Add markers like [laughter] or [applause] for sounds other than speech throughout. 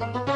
and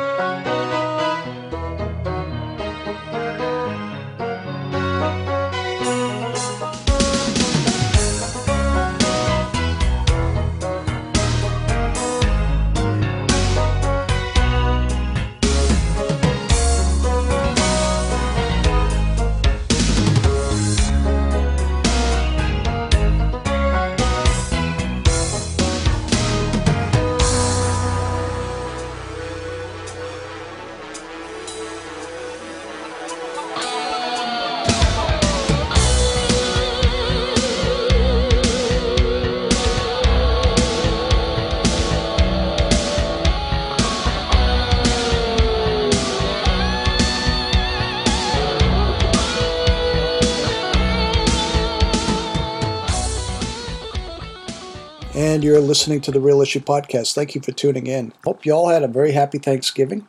listening to the Real Issue Podcast. Thank you for tuning in. Hope you all had a very happy Thanksgiving.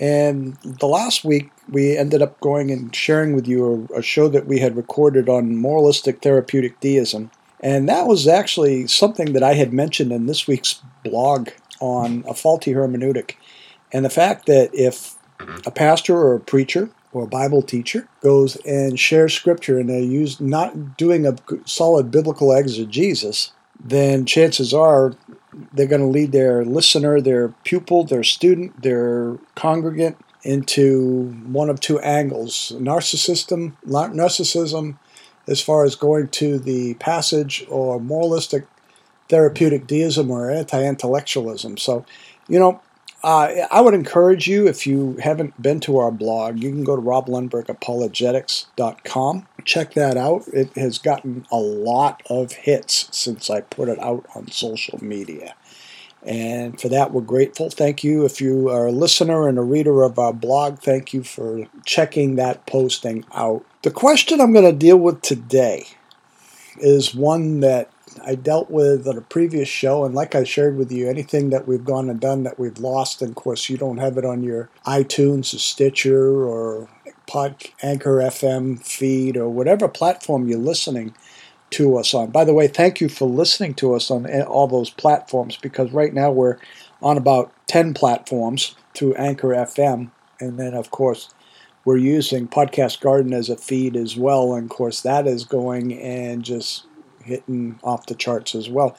And the last week, we ended up going and sharing with you a, a show that we had recorded on moralistic therapeutic deism. And that was actually something that I had mentioned in this week's blog on a faulty hermeneutic. And the fact that if a pastor or a preacher or a Bible teacher goes and shares scripture and they use not doing a solid biblical exegesis, then chances are they're going to lead their listener, their pupil, their student, their congregant into one of two angles narcissism, narcissism as far as going to the passage or moralistic therapeutic deism or anti intellectualism. So, you know, uh, I would encourage you, if you haven't been to our blog, you can go to roblundbergapologetics.com. Check that out. It has gotten a lot of hits since I put it out on social media. And for that, we're grateful. Thank you. If you are a listener and a reader of our blog, thank you for checking that posting out. The question I'm going to deal with today is one that I dealt with on a previous show, and like I shared with you, anything that we've gone and done that we've lost, and of course you don't have it on your iTunes or Stitcher or Pod Anchor FM feed or whatever platform you're listening to us on. By the way, thank you for listening to us on eh, all those platforms because right now we're on about 10 platforms through Anchor FM, and then of course we're using Podcast Garden as a feed as well, and of course that is going and just hitting off the charts as well.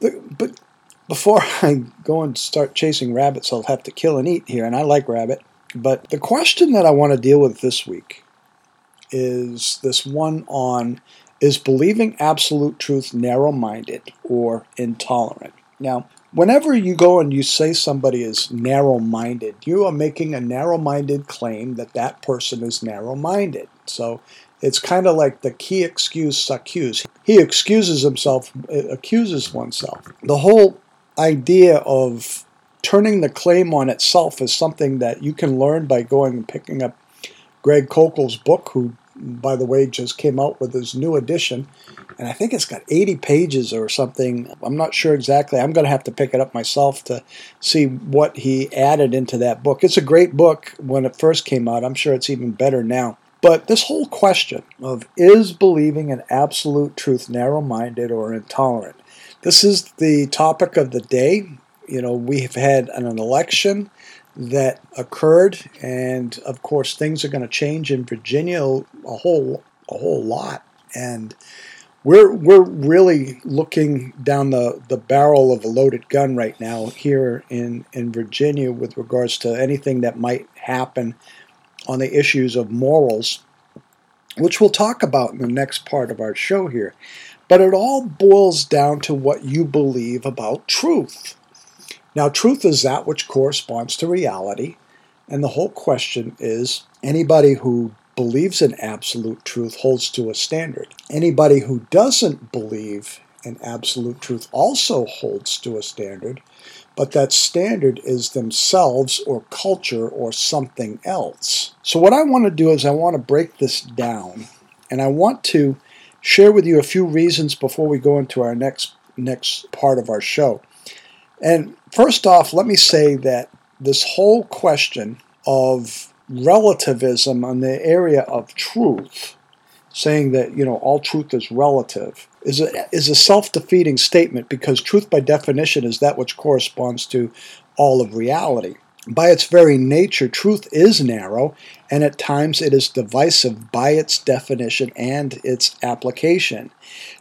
But, but before [laughs] I go and start chasing rabbits, I'll have to kill and eat here, and I like rabbit. But the question that I want to deal with this week is this one on is believing absolute truth narrow minded or intolerant? Now, whenever you go and you say somebody is narrow minded, you are making a narrow minded claim that that person is narrow minded. So it's kind of like the qui excuse s'accuse. He excuses himself, uh, accuses oneself. The whole idea of turning the claim on itself is something that you can learn by going and picking up Greg Koukl's book, who, by the way, just came out with his new edition. And I think it's got 80 pages or something. I'm not sure exactly. I'm going to have to pick it up myself to see what he added into that book. It's a great book when it first came out. I'm sure it's even better now. But this whole question of is believing in absolute truth narrow minded or intolerant? This is the topic of the day. You know, we've had an election that occurred, and of course, things are going to change in Virginia a whole a whole lot. And we're we're really looking down the, the barrel of a loaded gun right now here in, in Virginia with regards to anything that might happen on the issues of morals, which we'll talk about in the next part of our show here. But it all boils down to what you believe about truth. Now, truth is that which corresponds to reality, and the whole question is anybody who believes in absolute truth holds to a standard. Anybody who doesn't believe in absolute truth also holds to a standard, but that standard is themselves or culture or something else. So, what I want to do is I want to break this down and I want to share with you a few reasons before we go into our next next part of our show. And first off, let me say that this whole question of relativism on the area of truth, saying that you know all truth is relative, is a, is a self-defeating statement because truth by definition is that which corresponds to all of reality. By its very nature, truth is narrow, and at times it is divisive by its definition and its application.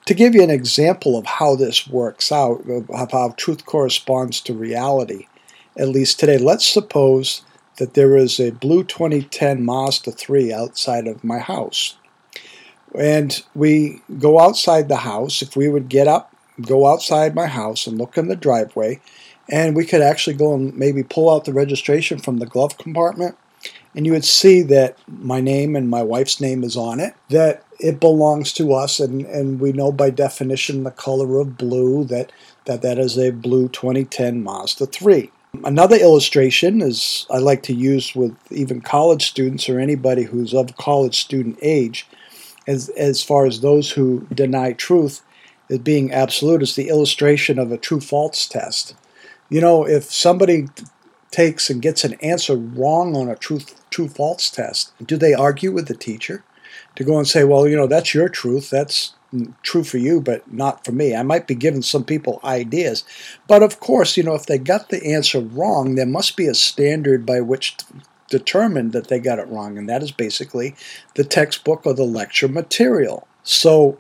To give you an example of how this works out, of how truth corresponds to reality, at least today, let's suppose that there is a blue 2010 Mazda 3 outside of my house. And we go outside the house. If we would get up, go outside my house and look in the driveway, and we could actually go and maybe pull out the registration from the glove compartment and you would see that my name and my wife's name is on it that it belongs to us and, and we know by definition the color of blue that that, that is a blue 2010 mazda 3 another illustration is i like to use with even college students or anybody who's of college student age as, as far as those who deny truth as being absolute is the illustration of a true false test you know, if somebody takes and gets an answer wrong on a truth true false test, do they argue with the teacher to go and say, well, you know, that's your truth, that's true for you, but not for me? I might be giving some people ideas, but of course, you know, if they got the answer wrong, there must be a standard by which to determine that they got it wrong, and that is basically the textbook or the lecture material. So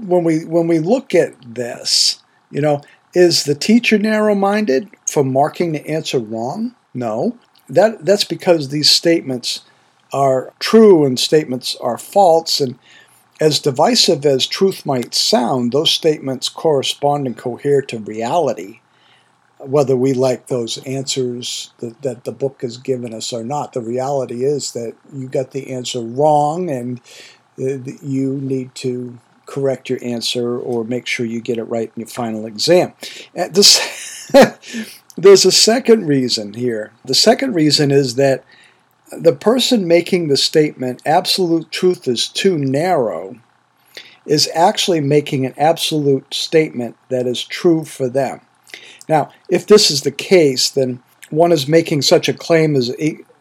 when we when we look at this, you know, is the teacher narrow minded for marking the answer wrong? No. That, that's because these statements are true and statements are false. And as divisive as truth might sound, those statements correspond and cohere to reality, whether we like those answers that, that the book has given us or not. The reality is that you got the answer wrong and uh, you need to correct your answer or make sure you get it right in your final exam. This, [laughs] there's a second reason here. The second reason is that the person making the statement, absolute truth is too narrow, is actually making an absolute statement that is true for them. Now, if this is the case, then one is making such a claim as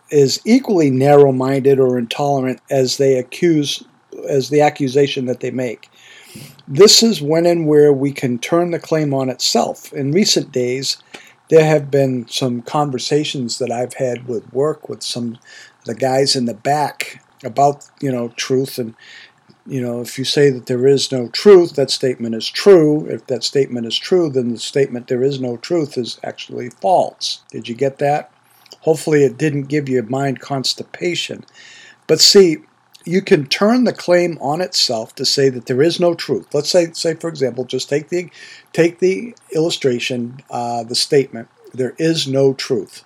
is equally narrow-minded or intolerant as they accuse as the accusation that they make. This is when and where we can turn the claim on itself. In recent days, there have been some conversations that I've had with work with some the guys in the back about you know truth and you know if you say that there is no truth that statement is true if that statement is true then the statement there is no truth is actually false did you get that hopefully it didn't give your mind constipation but see you can turn the claim on itself to say that there is no truth. Let's say, say for example, just take the take the illustration, uh, the statement. There is no truth.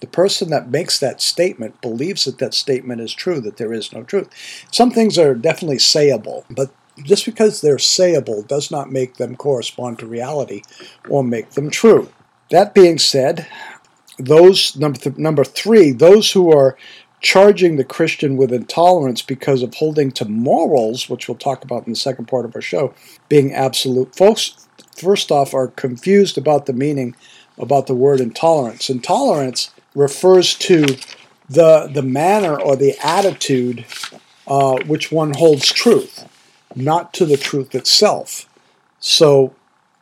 The person that makes that statement believes that that statement is true, that there is no truth. Some things are definitely sayable, but just because they're sayable does not make them correspond to reality or make them true. That being said, those number th- number three, those who are charging the Christian with intolerance because of holding to morals, which we'll talk about in the second part of our show, being absolute. Folks, first off, are confused about the meaning about the word intolerance. Intolerance refers to the, the manner or the attitude uh, which one holds truth, not to the truth itself. So,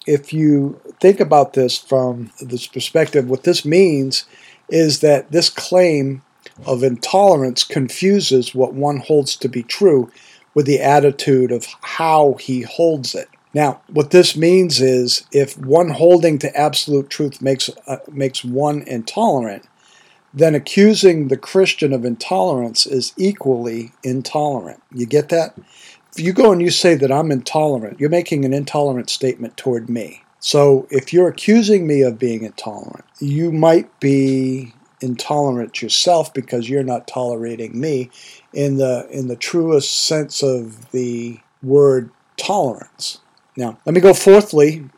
if you think about this from this perspective, what this means is that this claim of intolerance confuses what one holds to be true with the attitude of how he holds it. Now, what this means is if one holding to absolute truth makes, uh, makes one intolerant, then accusing the Christian of intolerance is equally intolerant. You get that? If you go and you say that I'm intolerant, you're making an intolerant statement toward me. So if you're accusing me of being intolerant, you might be intolerant yourself because you're not tolerating me in the in the truest sense of the word tolerance. Now, let me go fourthly,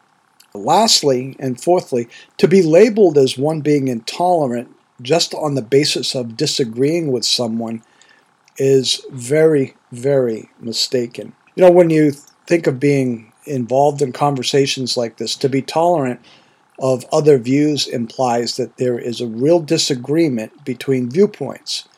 lastly, and fourthly, to be labeled as one being intolerant just on the basis of disagreeing with someone is very, very mistaken. You know, when you think of being involved in conversations like this, to be tolerant of other views implies that there is a real disagreement between viewpoints.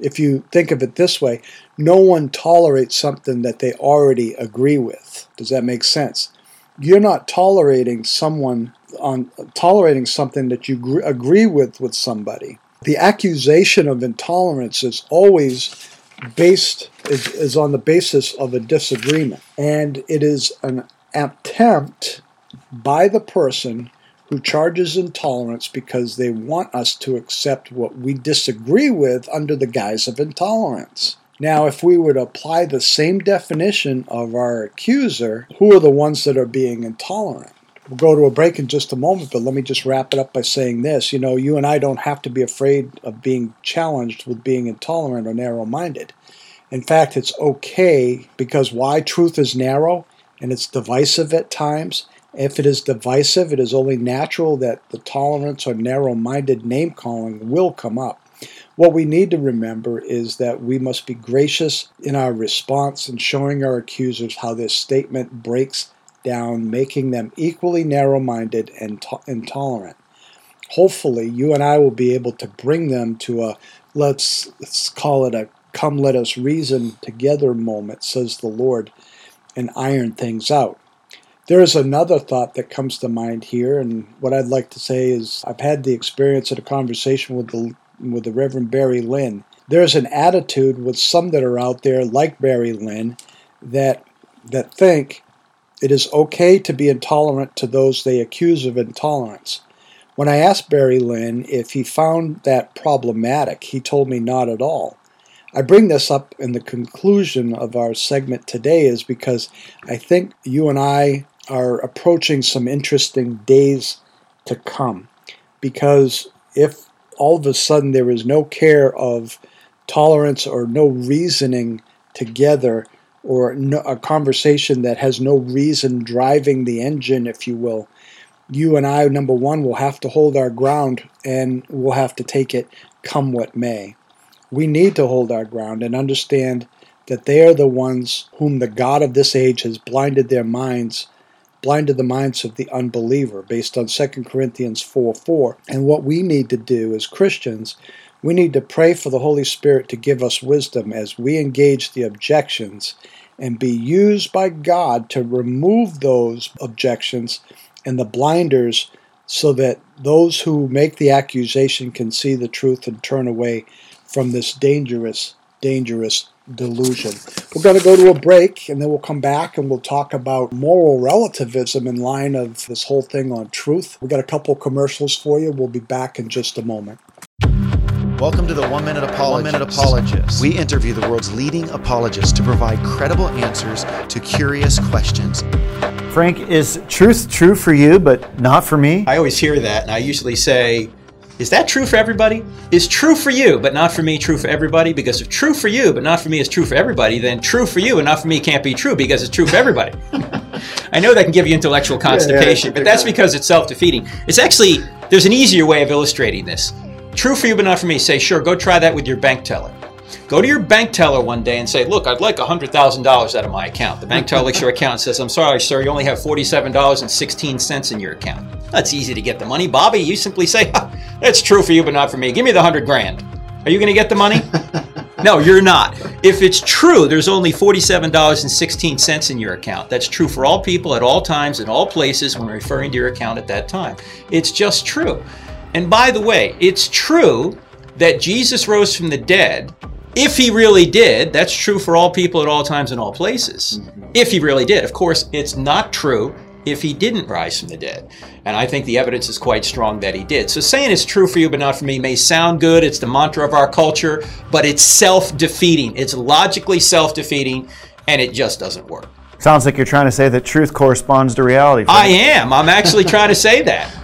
If you think of it this way, no one tolerates something that they already agree with. Does that make sense? You're not tolerating someone on tolerating something that you agree with with somebody. the accusation of intolerance is always based is, is on the basis of a disagreement and it is an attempt by the person who charges intolerance because they want us to accept what we disagree with under the guise of intolerance. Now, if we would apply the same definition of our accuser, who are the ones that are being intolerant? We'll go to a break in just a moment, but let me just wrap it up by saying this. You know, you and I don't have to be afraid of being challenged with being intolerant or narrow minded. In fact, it's okay because why? Truth is narrow and it's divisive at times. If it is divisive, it is only natural that the tolerance or narrow minded name calling will come up. What we need to remember is that we must be gracious in our response and showing our accusers how this statement breaks down, making them equally narrow minded and to- intolerant. Hopefully, you and I will be able to bring them to a let's, let's call it a come let us reason together moment, says the Lord, and iron things out. There is another thought that comes to mind here, and what I'd like to say is I've had the experience of a conversation with the with the Reverend Barry Lynn. There's an attitude with some that are out there, like Barry Lynn, that that think it is okay to be intolerant to those they accuse of intolerance. When I asked Barry Lynn if he found that problematic, he told me not at all. I bring this up in the conclusion of our segment today is because I think you and I are approaching some interesting days to come. Because if all of a sudden there is no care of tolerance or no reasoning together, or no, a conversation that has no reason driving the engine, if you will, you and I, number one, will have to hold our ground and we'll have to take it come what may. We need to hold our ground and understand that they are the ones whom the God of this age has blinded their minds, blinded the minds of the unbeliever, based on 2 Corinthians 4 4. And what we need to do as Christians, we need to pray for the Holy Spirit to give us wisdom as we engage the objections and be used by God to remove those objections and the blinders so that those who make the accusation can see the truth and turn away from this dangerous, dangerous delusion. We're going to go to a break and then we'll come back and we'll talk about moral relativism in line of this whole thing on truth. We've got a couple commercials for you. We'll be back in just a moment. Welcome to the One Minute Apologist. One Minute Apologist. We interview the world's leading apologists to provide credible answers to curious questions. Frank, is truth true for you, but not for me? I always hear that, and I usually say, is that true for everybody? Is true for you, but not for me, true for everybody? Because if true for you, but not for me, is true for everybody, then true for you and not for me can't be true because it's true for everybody. [laughs] I know that can give you intellectual constipation, yeah, yeah, but that's because it's self defeating. It's actually, there's an easier way of illustrating this. True for you, but not for me. Say, sure, go try that with your bank teller. Go to your bank teller one day and say, Look, I'd like $100,000 out of my account. The bank teller looks at your account and says, I'm sorry, sir, you only have $47.16 in your account. That's easy to get the money. Bobby, you simply say, That's true for you, but not for me. Give me the 100 grand. Are you going to get the money? [laughs] no, you're not. If it's true, there's only $47.16 in your account. That's true for all people at all times, in all places, when referring to your account at that time. It's just true. And by the way, it's true that Jesus rose from the dead if he really did, that's true for all people at all times and all places. Mm-hmm. If he really did. Of course, it's not true if he didn't rise from the dead. And I think the evidence is quite strong that he did. So saying it's true for you but not for me may sound good. It's the mantra of our culture, but it's self defeating. It's logically self defeating, and it just doesn't work. Sounds like you're trying to say that truth corresponds to reality. I am. I'm actually trying to say that.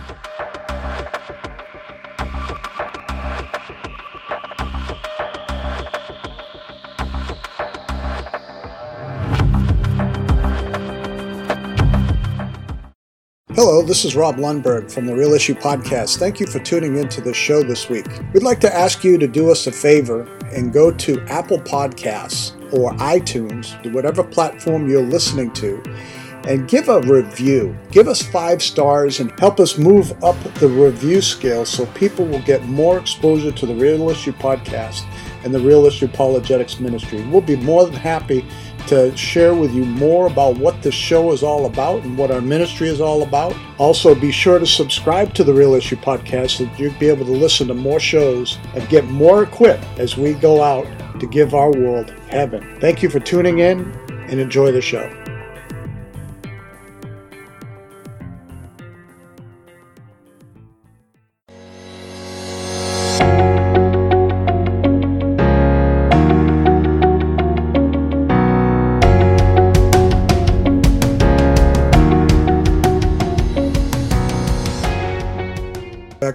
This is Rob Lundberg from the Real Issue Podcast. Thank you for tuning into this show this week. We'd like to ask you to do us a favor and go to Apple Podcasts or iTunes, whatever platform you're listening to, and give a review. Give us five stars and help us move up the review scale so people will get more exposure to the Real Issue Podcast and the Real Issue Apologetics Ministry. We'll be more than happy to share with you more about what this show is all about and what our ministry is all about. Also, be sure to subscribe to the Real Issue Podcast so you'll be able to listen to more shows and get more equipped as we go out to give our world heaven. Thank you for tuning in and enjoy the show.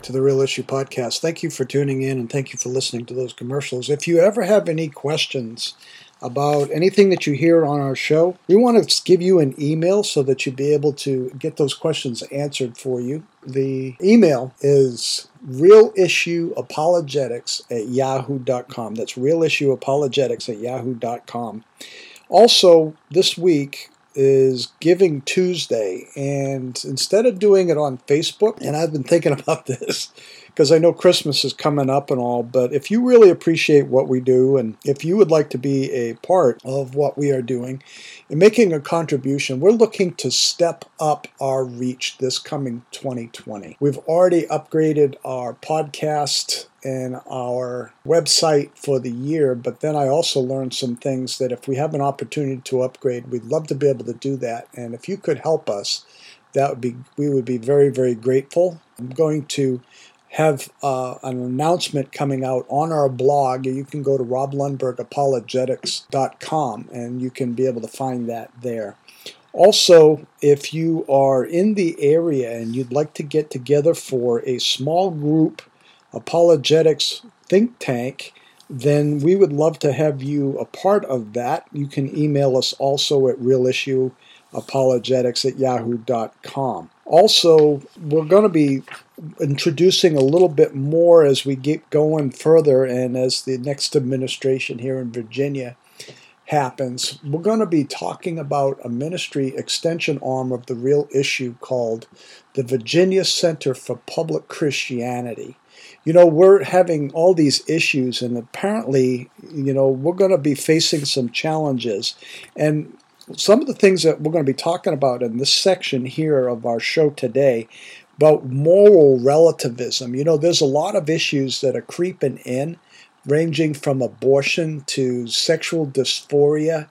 To the Real Issue Podcast. Thank you for tuning in and thank you for listening to those commercials. If you ever have any questions about anything that you hear on our show, we want to give you an email so that you'll be able to get those questions answered for you. The email is realissueapologetics at yahoo.com. That's realissueapologetics at yahoo.com. Also, this week, is Giving Tuesday. And instead of doing it on Facebook, and I've been thinking about [laughs] this because I know Christmas is coming up and all, but if you really appreciate what we do and if you would like to be a part of what we are doing and making a contribution, we're looking to step up our reach this coming 2020. We've already upgraded our podcast and our website for the year, but then I also learned some things that if we have an opportunity to upgrade, we'd love to be able to do that. And if you could help us, that would be we would be very very grateful. I'm going to have uh, an announcement coming out on our blog. You can go to roblundbergapologetics.com and you can be able to find that there. Also, if you are in the area and you'd like to get together for a small group apologetics think tank, then we would love to have you a part of that. You can email us also at realissueapologetics at yahoo.com. Also, we're going to be introducing a little bit more as we get going further and as the next administration here in Virginia happens. We're going to be talking about a ministry extension arm of the real issue called the Virginia Center for Public Christianity. You know, we're having all these issues, and apparently, you know, we're going to be facing some challenges. And some of the things that we're going to be talking about in this section here of our show today about moral relativism. You know, there's a lot of issues that are creeping in, ranging from abortion to sexual dysphoria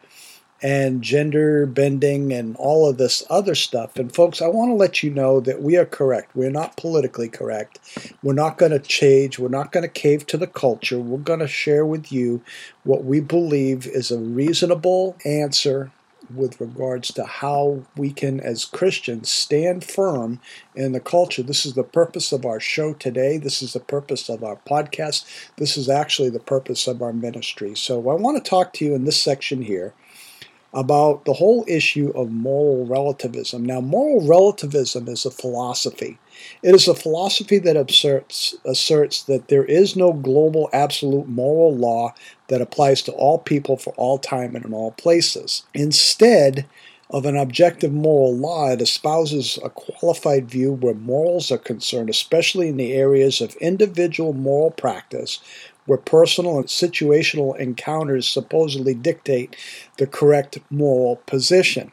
and gender bending and all of this other stuff. And folks, I want to let you know that we are correct. We're not politically correct. We're not going to change. We're not going to cave to the culture. We're going to share with you what we believe is a reasonable answer with regards to how we can, as Christians, stand firm in the culture. This is the purpose of our show today. This is the purpose of our podcast. This is actually the purpose of our ministry. So I want to talk to you in this section here about the whole issue of moral relativism. Now, moral relativism is a philosophy. It is a philosophy that asserts, asserts that there is no global absolute moral law that applies to all people for all time and in all places. Instead, of an objective moral law, it espouses a qualified view where morals are concerned, especially in the areas of individual moral practice, where personal and situational encounters supposedly dictate the correct moral position.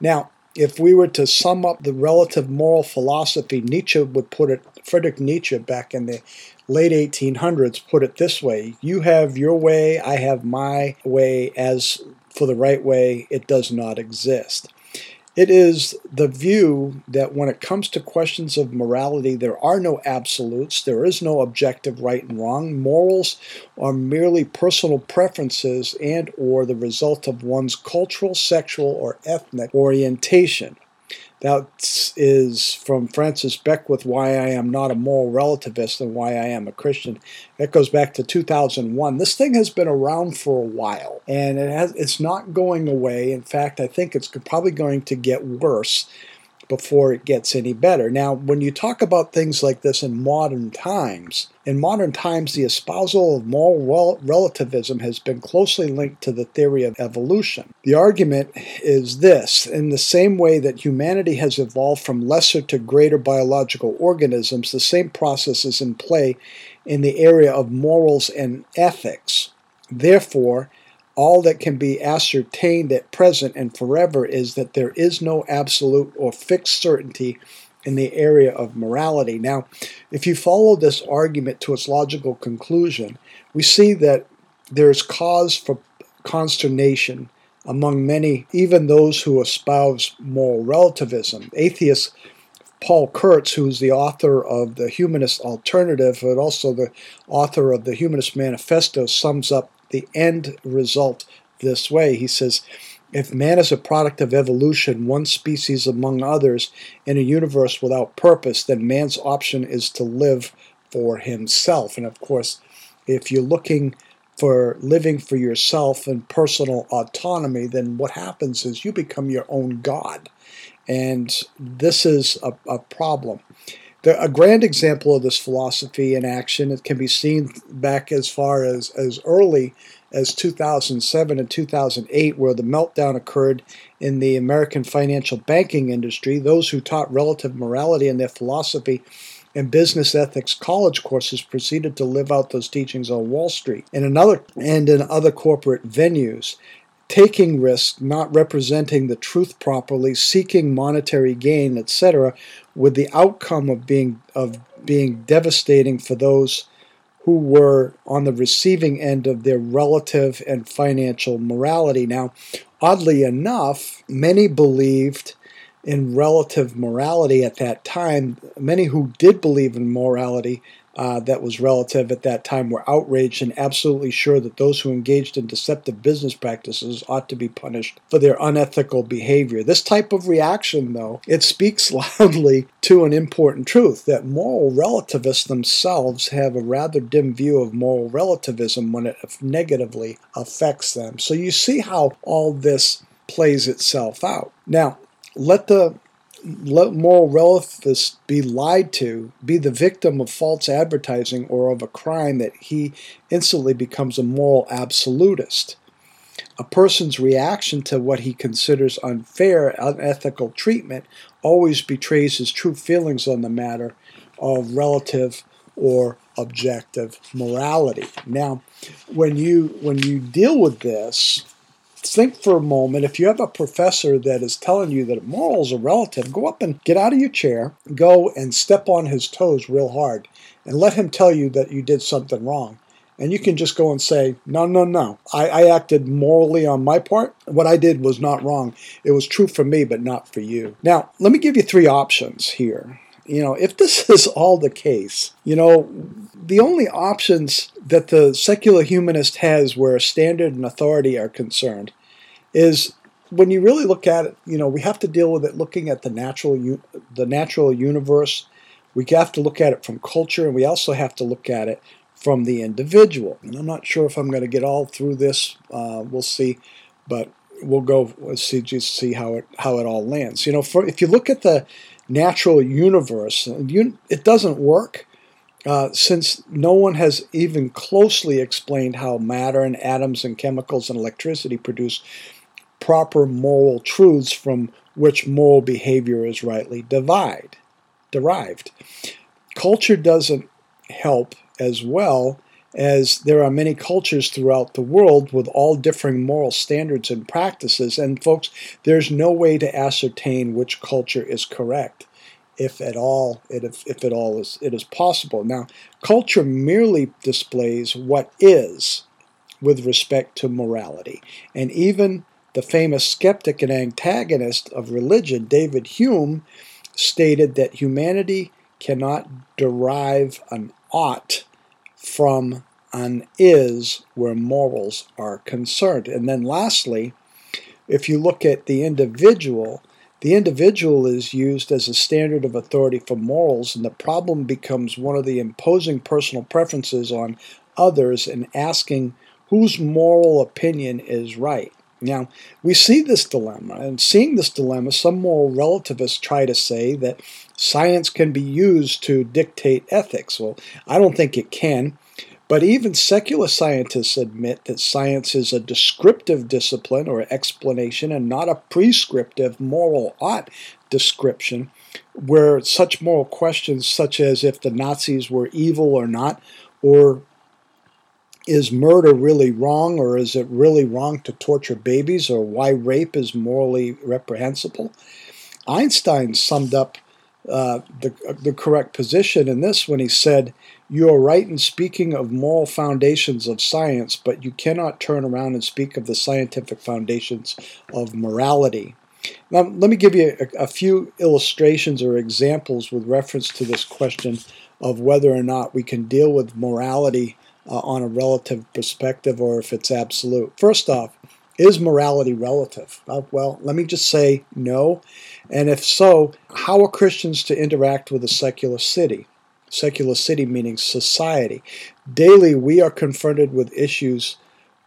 Now, if we were to sum up the relative moral philosophy, Nietzsche would put it, Friedrich Nietzsche back in the late 1800s put it this way You have your way, I have my way, as for the right way, it does not exist. It is the view that when it comes to questions of morality, there are no absolutes, there is no objective right and wrong. Morals are merely personal preferences and or the result of one's cultural, sexual, or ethnic orientation. That is from Francis Beckwith, Why I Am Not a Moral Relativist and Why I Am a Christian. That goes back to 2001. This thing has been around for a while, and it has, it's not going away. In fact, I think it's probably going to get worse before it gets any better. Now, when you talk about things like this in modern times, in modern times, the espousal of moral relativism has been closely linked to the theory of evolution. The argument is this in the same way that humanity has evolved from lesser to greater biological organisms, the same process is in play in the area of morals and ethics. Therefore, all that can be ascertained at present and forever is that there is no absolute or fixed certainty in the area of morality. Now, if you follow this argument to its logical conclusion, we see that there's cause for consternation among many, even those who espouse moral relativism. Atheist Paul Kurtz, who's the author of The Humanist Alternative, but also the author of the Humanist Manifesto, sums up the end result this way. He says, if man is a product of evolution, one species among others, in a universe without purpose, then man's option is to live for himself. And of course, if you're looking for living for yourself and personal autonomy, then what happens is you become your own God. And this is a, a problem. A grand example of this philosophy in action it can be seen back as far as, as early as 2007 and 2008, where the meltdown occurred in the American financial banking industry. Those who taught relative morality in their philosophy and business ethics college courses proceeded to live out those teachings on Wall Street and another and in other corporate venues taking risks, not representing the truth properly, seeking monetary gain, etc., with the outcome of being of being devastating for those who were on the receiving end of their relative and financial morality. Now, oddly enough, many believed in relative morality at that time. Many who did believe in morality uh, that was relative at that time were outraged and absolutely sure that those who engaged in deceptive business practices ought to be punished for their unethical behavior. This type of reaction, though, it speaks [laughs] loudly to an important truth that moral relativists themselves have a rather dim view of moral relativism when it negatively affects them. So you see how all this plays itself out. Now, let the moral relativists be lied to, be the victim of false advertising or of a crime that he instantly becomes a moral absolutist. A person's reaction to what he considers unfair, unethical treatment always betrays his true feelings on the matter of relative or objective morality. Now, when you when you deal with this, think for a moment if you have a professor that is telling you that morals are relative, go up and get out of your chair, go and step on his toes real hard, and let him tell you that you did something wrong. And you can just go and say, no, no, no. I, I acted morally on my part. What I did was not wrong. It was true for me, but not for you. Now, let me give you three options here you know, if this [laughs] is all the case, you know, the only options that the secular humanist has where standard and authority are concerned is when you really look at it, you know, we have to deal with it looking at the natural the natural universe. We have to look at it from culture, and we also have to look at it from the individual. And I'm not sure if I'm going to get all through this. Uh, we'll see, but we'll go see just see how it how it all lands. You know, for if you look at the natural universe. It doesn't work uh, since no one has even closely explained how matter and atoms and chemicals and electricity produce proper moral truths from which moral behavior is rightly divide, derived. Culture doesn't help as well as there are many cultures throughout the world with all differing moral standards and practices. And, folks, there's no way to ascertain which culture is correct, if at all, if, if at all is, it is possible. Now, culture merely displays what is with respect to morality. And even the famous skeptic and antagonist of religion, David Hume, stated that humanity cannot derive an ought from an is where morals are concerned. And then lastly, if you look at the individual, the individual is used as a standard of authority for morals, and the problem becomes one of the imposing personal preferences on others and asking whose moral opinion is right. Now, we see this dilemma, and seeing this dilemma, some moral relativists try to say that science can be used to dictate ethics. Well, I don't think it can. But even secular scientists admit that science is a descriptive discipline or explanation and not a prescriptive moral ought description, where such moral questions, such as if the Nazis were evil or not, or is murder really wrong, or is it really wrong to torture babies, or why rape is morally reprehensible? Einstein summed up uh, the, the correct position in this when he said, You are right in speaking of moral foundations of science, but you cannot turn around and speak of the scientific foundations of morality. Now, let me give you a, a few illustrations or examples with reference to this question of whether or not we can deal with morality uh, on a relative perspective or if it's absolute. First off, is morality relative? Uh, well, let me just say no. And if so, how are Christians to interact with a secular city? Secular city meaning society. Daily, we are confronted with issues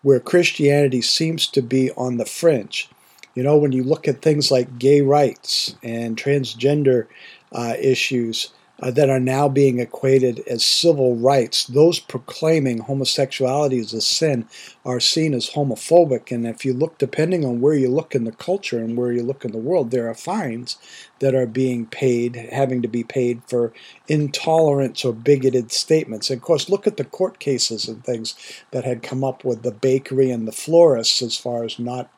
where Christianity seems to be on the fringe. You know, when you look at things like gay rights and transgender uh, issues, uh, that are now being equated as civil rights, those proclaiming homosexuality as a sin are seen as homophobic. And if you look, depending on where you look in the culture and where you look in the world, there are fines that are being paid, having to be paid for intolerance or bigoted statements. And of course, look at the court cases and things that had come up with the bakery and the florists as far as not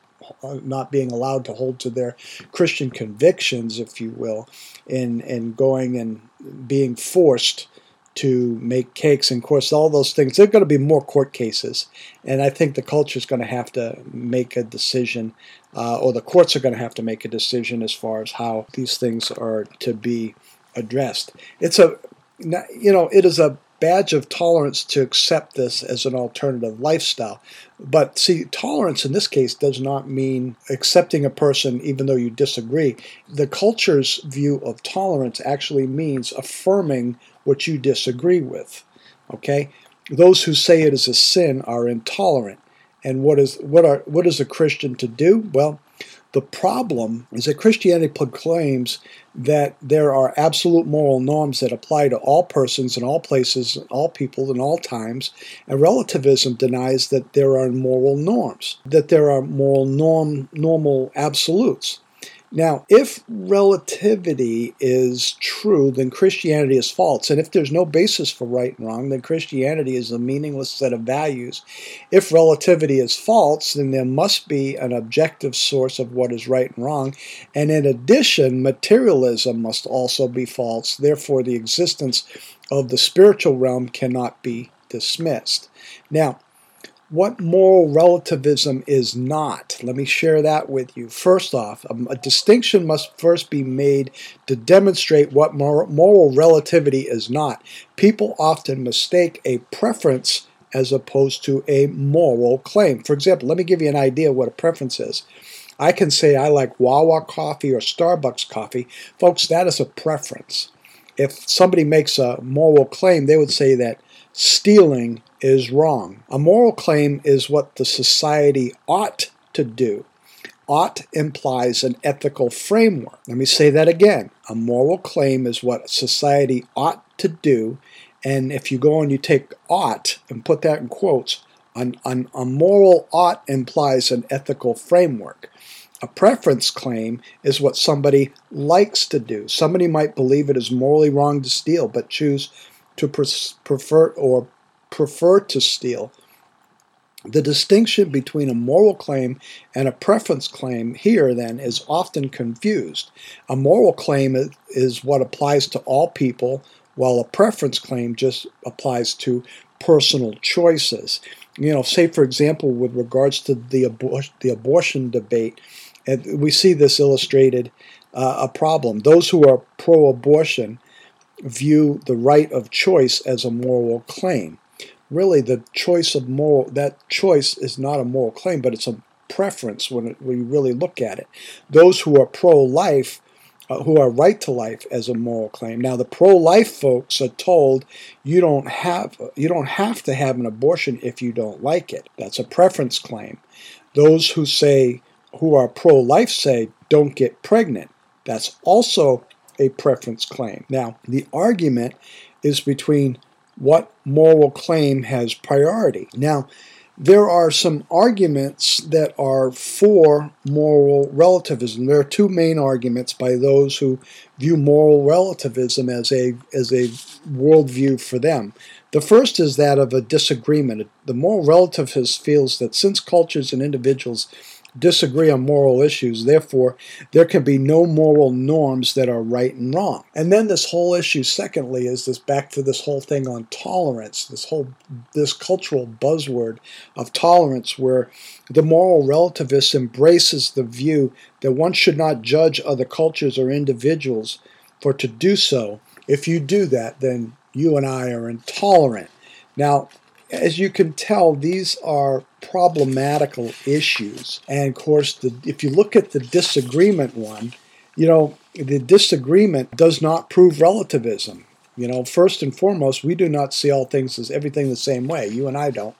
not being allowed to hold to their Christian convictions, if you will, in in going and being forced to make cakes. And of course, all those things, there are going to be more court cases. And I think the culture is going to have to make a decision, uh, or the courts are going to have to make a decision as far as how these things are to be addressed. It's a, you know, it is a badge of tolerance to accept this as an alternative lifestyle. But see, tolerance in this case does not mean accepting a person even though you disagree. The culture's view of tolerance actually means affirming what you disagree with. Okay? Those who say it is a sin are intolerant. And what is what are what is a Christian to do? Well, the problem is that Christianity proclaims that there are absolute moral norms that apply to all persons in all places, all people, in all times, and relativism denies that there are moral norms, that there are moral norm, normal absolutes. Now, if relativity is true, then Christianity is false. And if there's no basis for right and wrong, then Christianity is a meaningless set of values. If relativity is false, then there must be an objective source of what is right and wrong. And in addition, materialism must also be false. Therefore, the existence of the spiritual realm cannot be dismissed. Now, what moral relativism is not. Let me share that with you. First off, um, a distinction must first be made to demonstrate what moral relativity is not. People often mistake a preference as opposed to a moral claim. For example, let me give you an idea what a preference is. I can say I like Wawa coffee or Starbucks coffee. Folks, that is a preference. If somebody makes a moral claim, they would say that stealing is wrong. A moral claim is what the society ought to do. Ought implies an ethical framework. Let me say that again. A moral claim is what society ought to do. And if you go and you take ought and put that in quotes, an, an, a moral ought implies an ethical framework. A preference claim is what somebody likes to do. Somebody might believe it is morally wrong to steal, but choose to prefer or prefer to steal. The distinction between a moral claim and a preference claim here, then, is often confused. A moral claim is what applies to all people, while a preference claim just applies to personal choices. You know, say, for example, with regards to the, abor- the abortion debate, and we see this illustrated uh, a problem. Those who are pro abortion view the right of choice as a moral claim. Really the choice of moral that choice is not a moral claim but it's a preference when, it, when you really look at it. Those who are pro-life uh, who are right to life as a moral claim. Now the pro-life folks are told you don't have you don't have to have an abortion if you don't like it. That's a preference claim. Those who say who are pro-life say don't get pregnant. That's also a preference claim now the argument is between what moral claim has priority. Now, there are some arguments that are for moral relativism. There are two main arguments by those who view moral relativism as a as a worldview for them. The first is that of a disagreement. The moral relativist feels that since cultures and individuals disagree on moral issues. Therefore, there can be no moral norms that are right and wrong. And then this whole issue, secondly, is this back to this whole thing on tolerance, this whole this cultural buzzword of tolerance, where the moral relativist embraces the view that one should not judge other cultures or individuals, for to do so, if you do that, then you and I are intolerant. Now, as you can tell, these are problematical issues. And of course, the, if you look at the disagreement one, you know, the disagreement does not prove relativism. You know, first and foremost, we do not see all things as everything the same way. You and I don't.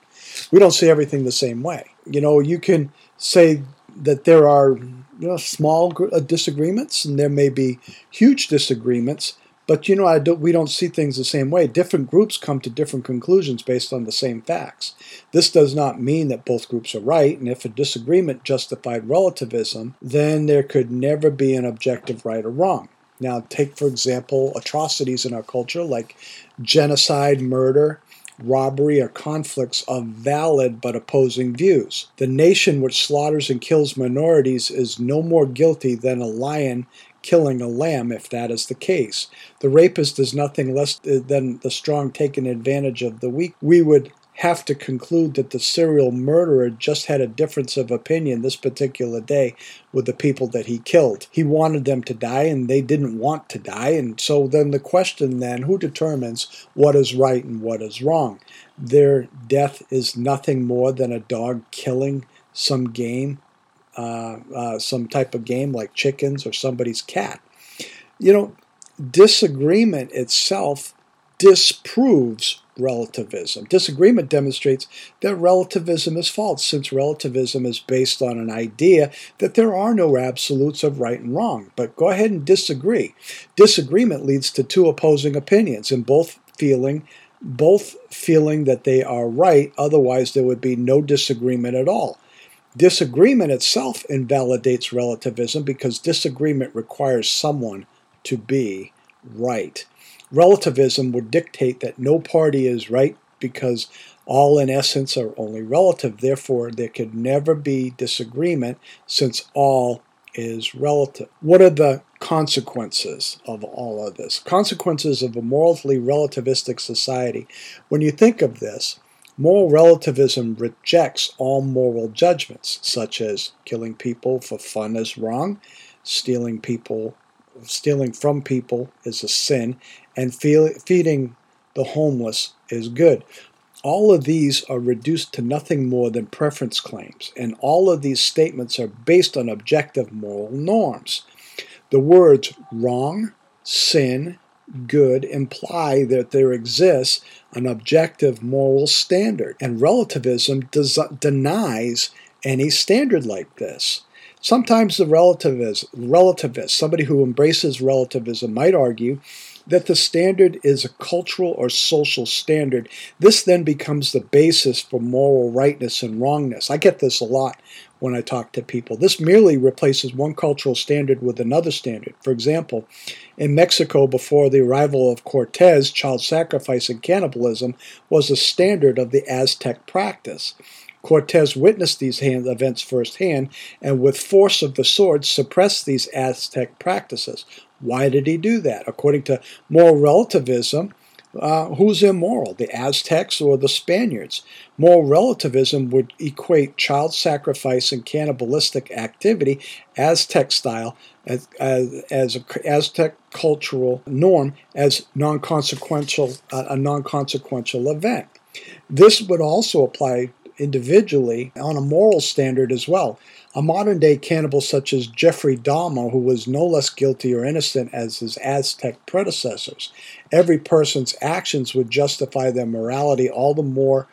We don't see everything the same way. You know, you can say that there are you know small uh, disagreements and there may be huge disagreements, but you know, don't, we don't see things the same way. Different groups come to different conclusions based on the same facts. This does not mean that both groups are right, and if a disagreement justified relativism, then there could never be an objective right or wrong. Now, take, for example, atrocities in our culture like genocide, murder, robbery, or conflicts of valid but opposing views. The nation which slaughters and kills minorities is no more guilty than a lion killing a lamb if that is the case. The rapist is nothing less than the strong taking advantage of the weak. We would have to conclude that the serial murderer just had a difference of opinion this particular day with the people that he killed. He wanted them to die and they didn't want to die. And so then the question then who determines what is right and what is wrong? Their death is nothing more than a dog killing some game uh, uh, Uh, uh, some type of game like chickens or somebody's cat. You know, disagreement itself disproves relativism. Disagreement demonstrates that relativism is false, since relativism is based on an idea that there are no absolutes of right and wrong. But go ahead and disagree. Disagreement leads to two opposing opinions, and both feeling both feeling that they are right, otherwise there would be no disagreement at all. Disagreement itself invalidates relativism because disagreement requires someone to be right. Relativism would dictate that no party is right because all in essence are only relative. Therefore, there could never be disagreement since all is relative. What are the consequences of all of this? Consequences of a morally relativistic society. When you think of this, Moral relativism rejects all moral judgments, such as killing people for fun is wrong, stealing people, stealing from people is a sin, and feeding the homeless is good. All of these are reduced to nothing more than preference claims, and all of these statements are based on objective moral norms. The words wrong, sin, good imply that there exists an objective moral standard, and relativism does, denies any standard like this. Sometimes the relativist, relativist, somebody who embraces relativism, might argue that the standard is a cultural or social standard. This then becomes the basis for moral rightness and wrongness. I get this a lot when I talk to people. This merely replaces one cultural standard with another standard. For example, in Mexico before the arrival of Cortez, child sacrifice and cannibalism was a standard of the Aztec practice. Cortez witnessed these events firsthand and, with force of the sword, suppressed these Aztec practices. Why did he do that? According to moral relativism, uh, who's immoral, the Aztecs or the Spaniards? Moral relativism would equate child sacrifice and cannibalistic activity, Aztec style, as, as, as a Aztec cultural norm, as non-consequential, uh, a non-consequential event. This would also apply individually on a moral standard as well. A modern day cannibal such as Jeffrey Dahmer, who was no less guilty or innocent as his Aztec predecessors, every person's actions would justify their morality all the more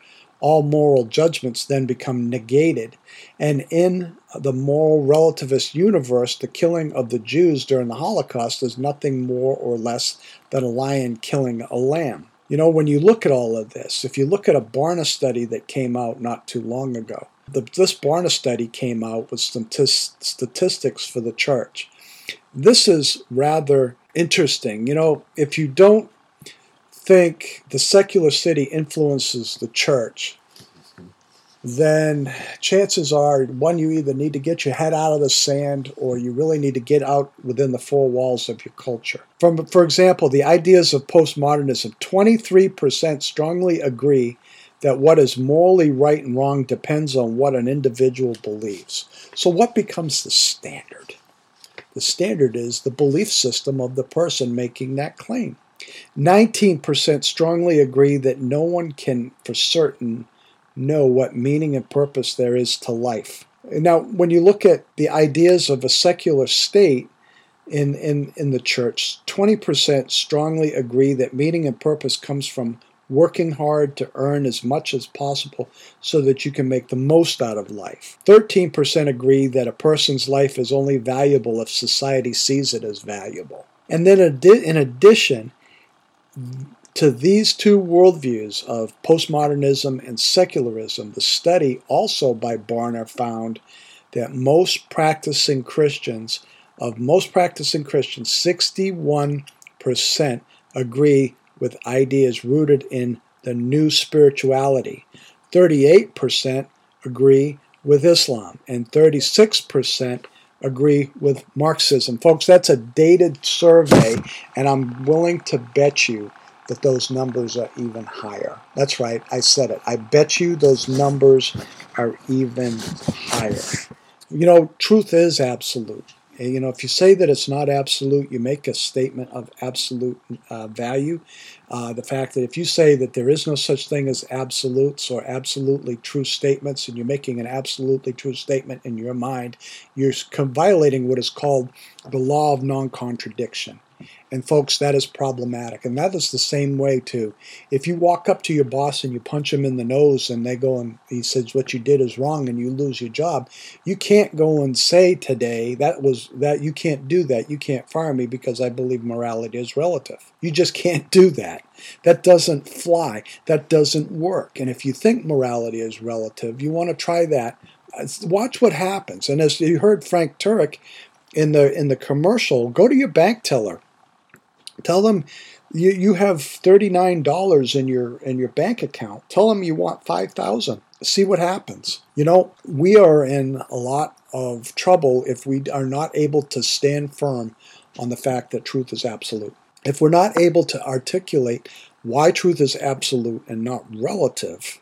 all moral judgments then become negated. And in the moral relativist universe, the killing of the Jews during the Holocaust is nothing more or less than a lion killing a lamb. You know, when you look at all of this, if you look at a Barna study that came out not too long ago, the, this Barna study came out with statistics for the church. This is rather interesting. You know, if you don't think the secular city influences the church, then chances are one, you either need to get your head out of the sand or you really need to get out within the four walls of your culture. From, for example, the ideas of postmodernism 23% strongly agree that what is morally right and wrong depends on what an individual believes. So, what becomes the standard? The standard is the belief system of the person making that claim. 19% strongly agree that no one can for certain know what meaning and purpose there is to life. Now, when you look at the ideas of a secular state in, in, in the church, 20% strongly agree that meaning and purpose comes from working hard to earn as much as possible so that you can make the most out of life. 13% agree that a person's life is only valuable if society sees it as valuable. And then, in addition, to these two worldviews of postmodernism and secularism, the study also by Barna found that most practicing Christians, of most practicing Christians, 61% agree with ideas rooted in the new spirituality. 38% agree with Islam, and 36% agree with Marxism. Folks, that's a dated survey, and I'm willing to bet you that those numbers are even higher. That's right, I said it. I bet you those numbers are even higher. You know, truth is absolute. You know, if you say that it's not absolute, you make a statement of absolute uh, value. Uh, the fact that if you say that there is no such thing as absolutes or absolutely true statements, and you're making an absolutely true statement in your mind, you're violating what is called the law of non contradiction. And folks, that is problematic. And that is the same way too. If you walk up to your boss and you punch him in the nose and they go and he says what you did is wrong and you lose your job, you can't go and say today that was that you can't do that. You can't fire me because I believe morality is relative. You just can't do that. That doesn't fly. That doesn't work. And if you think morality is relative, you want to try that. Watch what happens. And as you heard Frank Turek in the in the commercial, go to your bank teller Tell them you, you have $39 in your in your bank account. Tell them you want 5000 See what happens. You know, we are in a lot of trouble if we are not able to stand firm on the fact that truth is absolute. If we're not able to articulate why truth is absolute and not relative,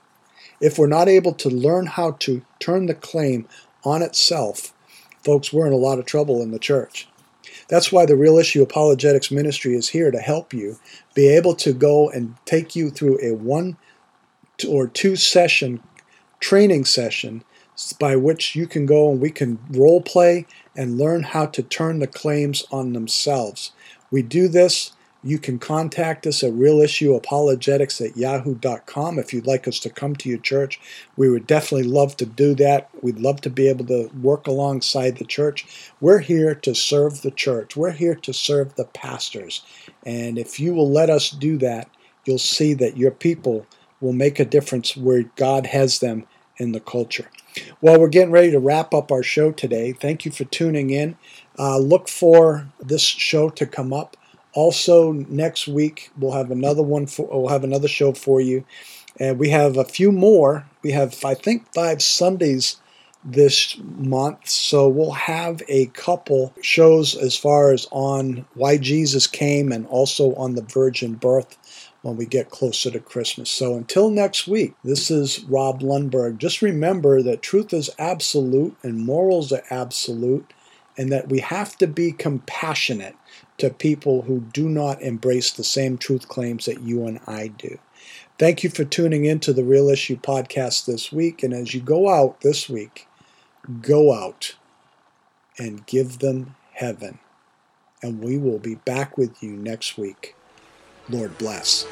if we're not able to learn how to turn the claim on itself, folks, we're in a lot of trouble in the church. That's why the Real Issue Apologetics Ministry is here to help you be able to go and take you through a one or two session training session by which you can go and we can role play and learn how to turn the claims on themselves. We do this you can contact us at realissueapologetics at yahoo.com if you'd like us to come to your church. We would definitely love to do that. We'd love to be able to work alongside the church. We're here to serve the church, we're here to serve the pastors. And if you will let us do that, you'll see that your people will make a difference where God has them in the culture. Well, we're getting ready to wrap up our show today. Thank you for tuning in. Uh, look for this show to come up also, next week we'll have another one for we'll have another show for you, and we have a few more. We have I think five Sundays this month, so we'll have a couple shows as far as on why Jesus came and also on the virgin birth when we get closer to Christmas. So until next week, this is Rob Lundberg. Just remember that truth is absolute and morals are absolute, and that we have to be compassionate to people who do not embrace the same truth claims that you and I do. Thank you for tuning in to the Real Issue podcast this week. And as you go out this week, go out and give them heaven. And we will be back with you next week. Lord bless.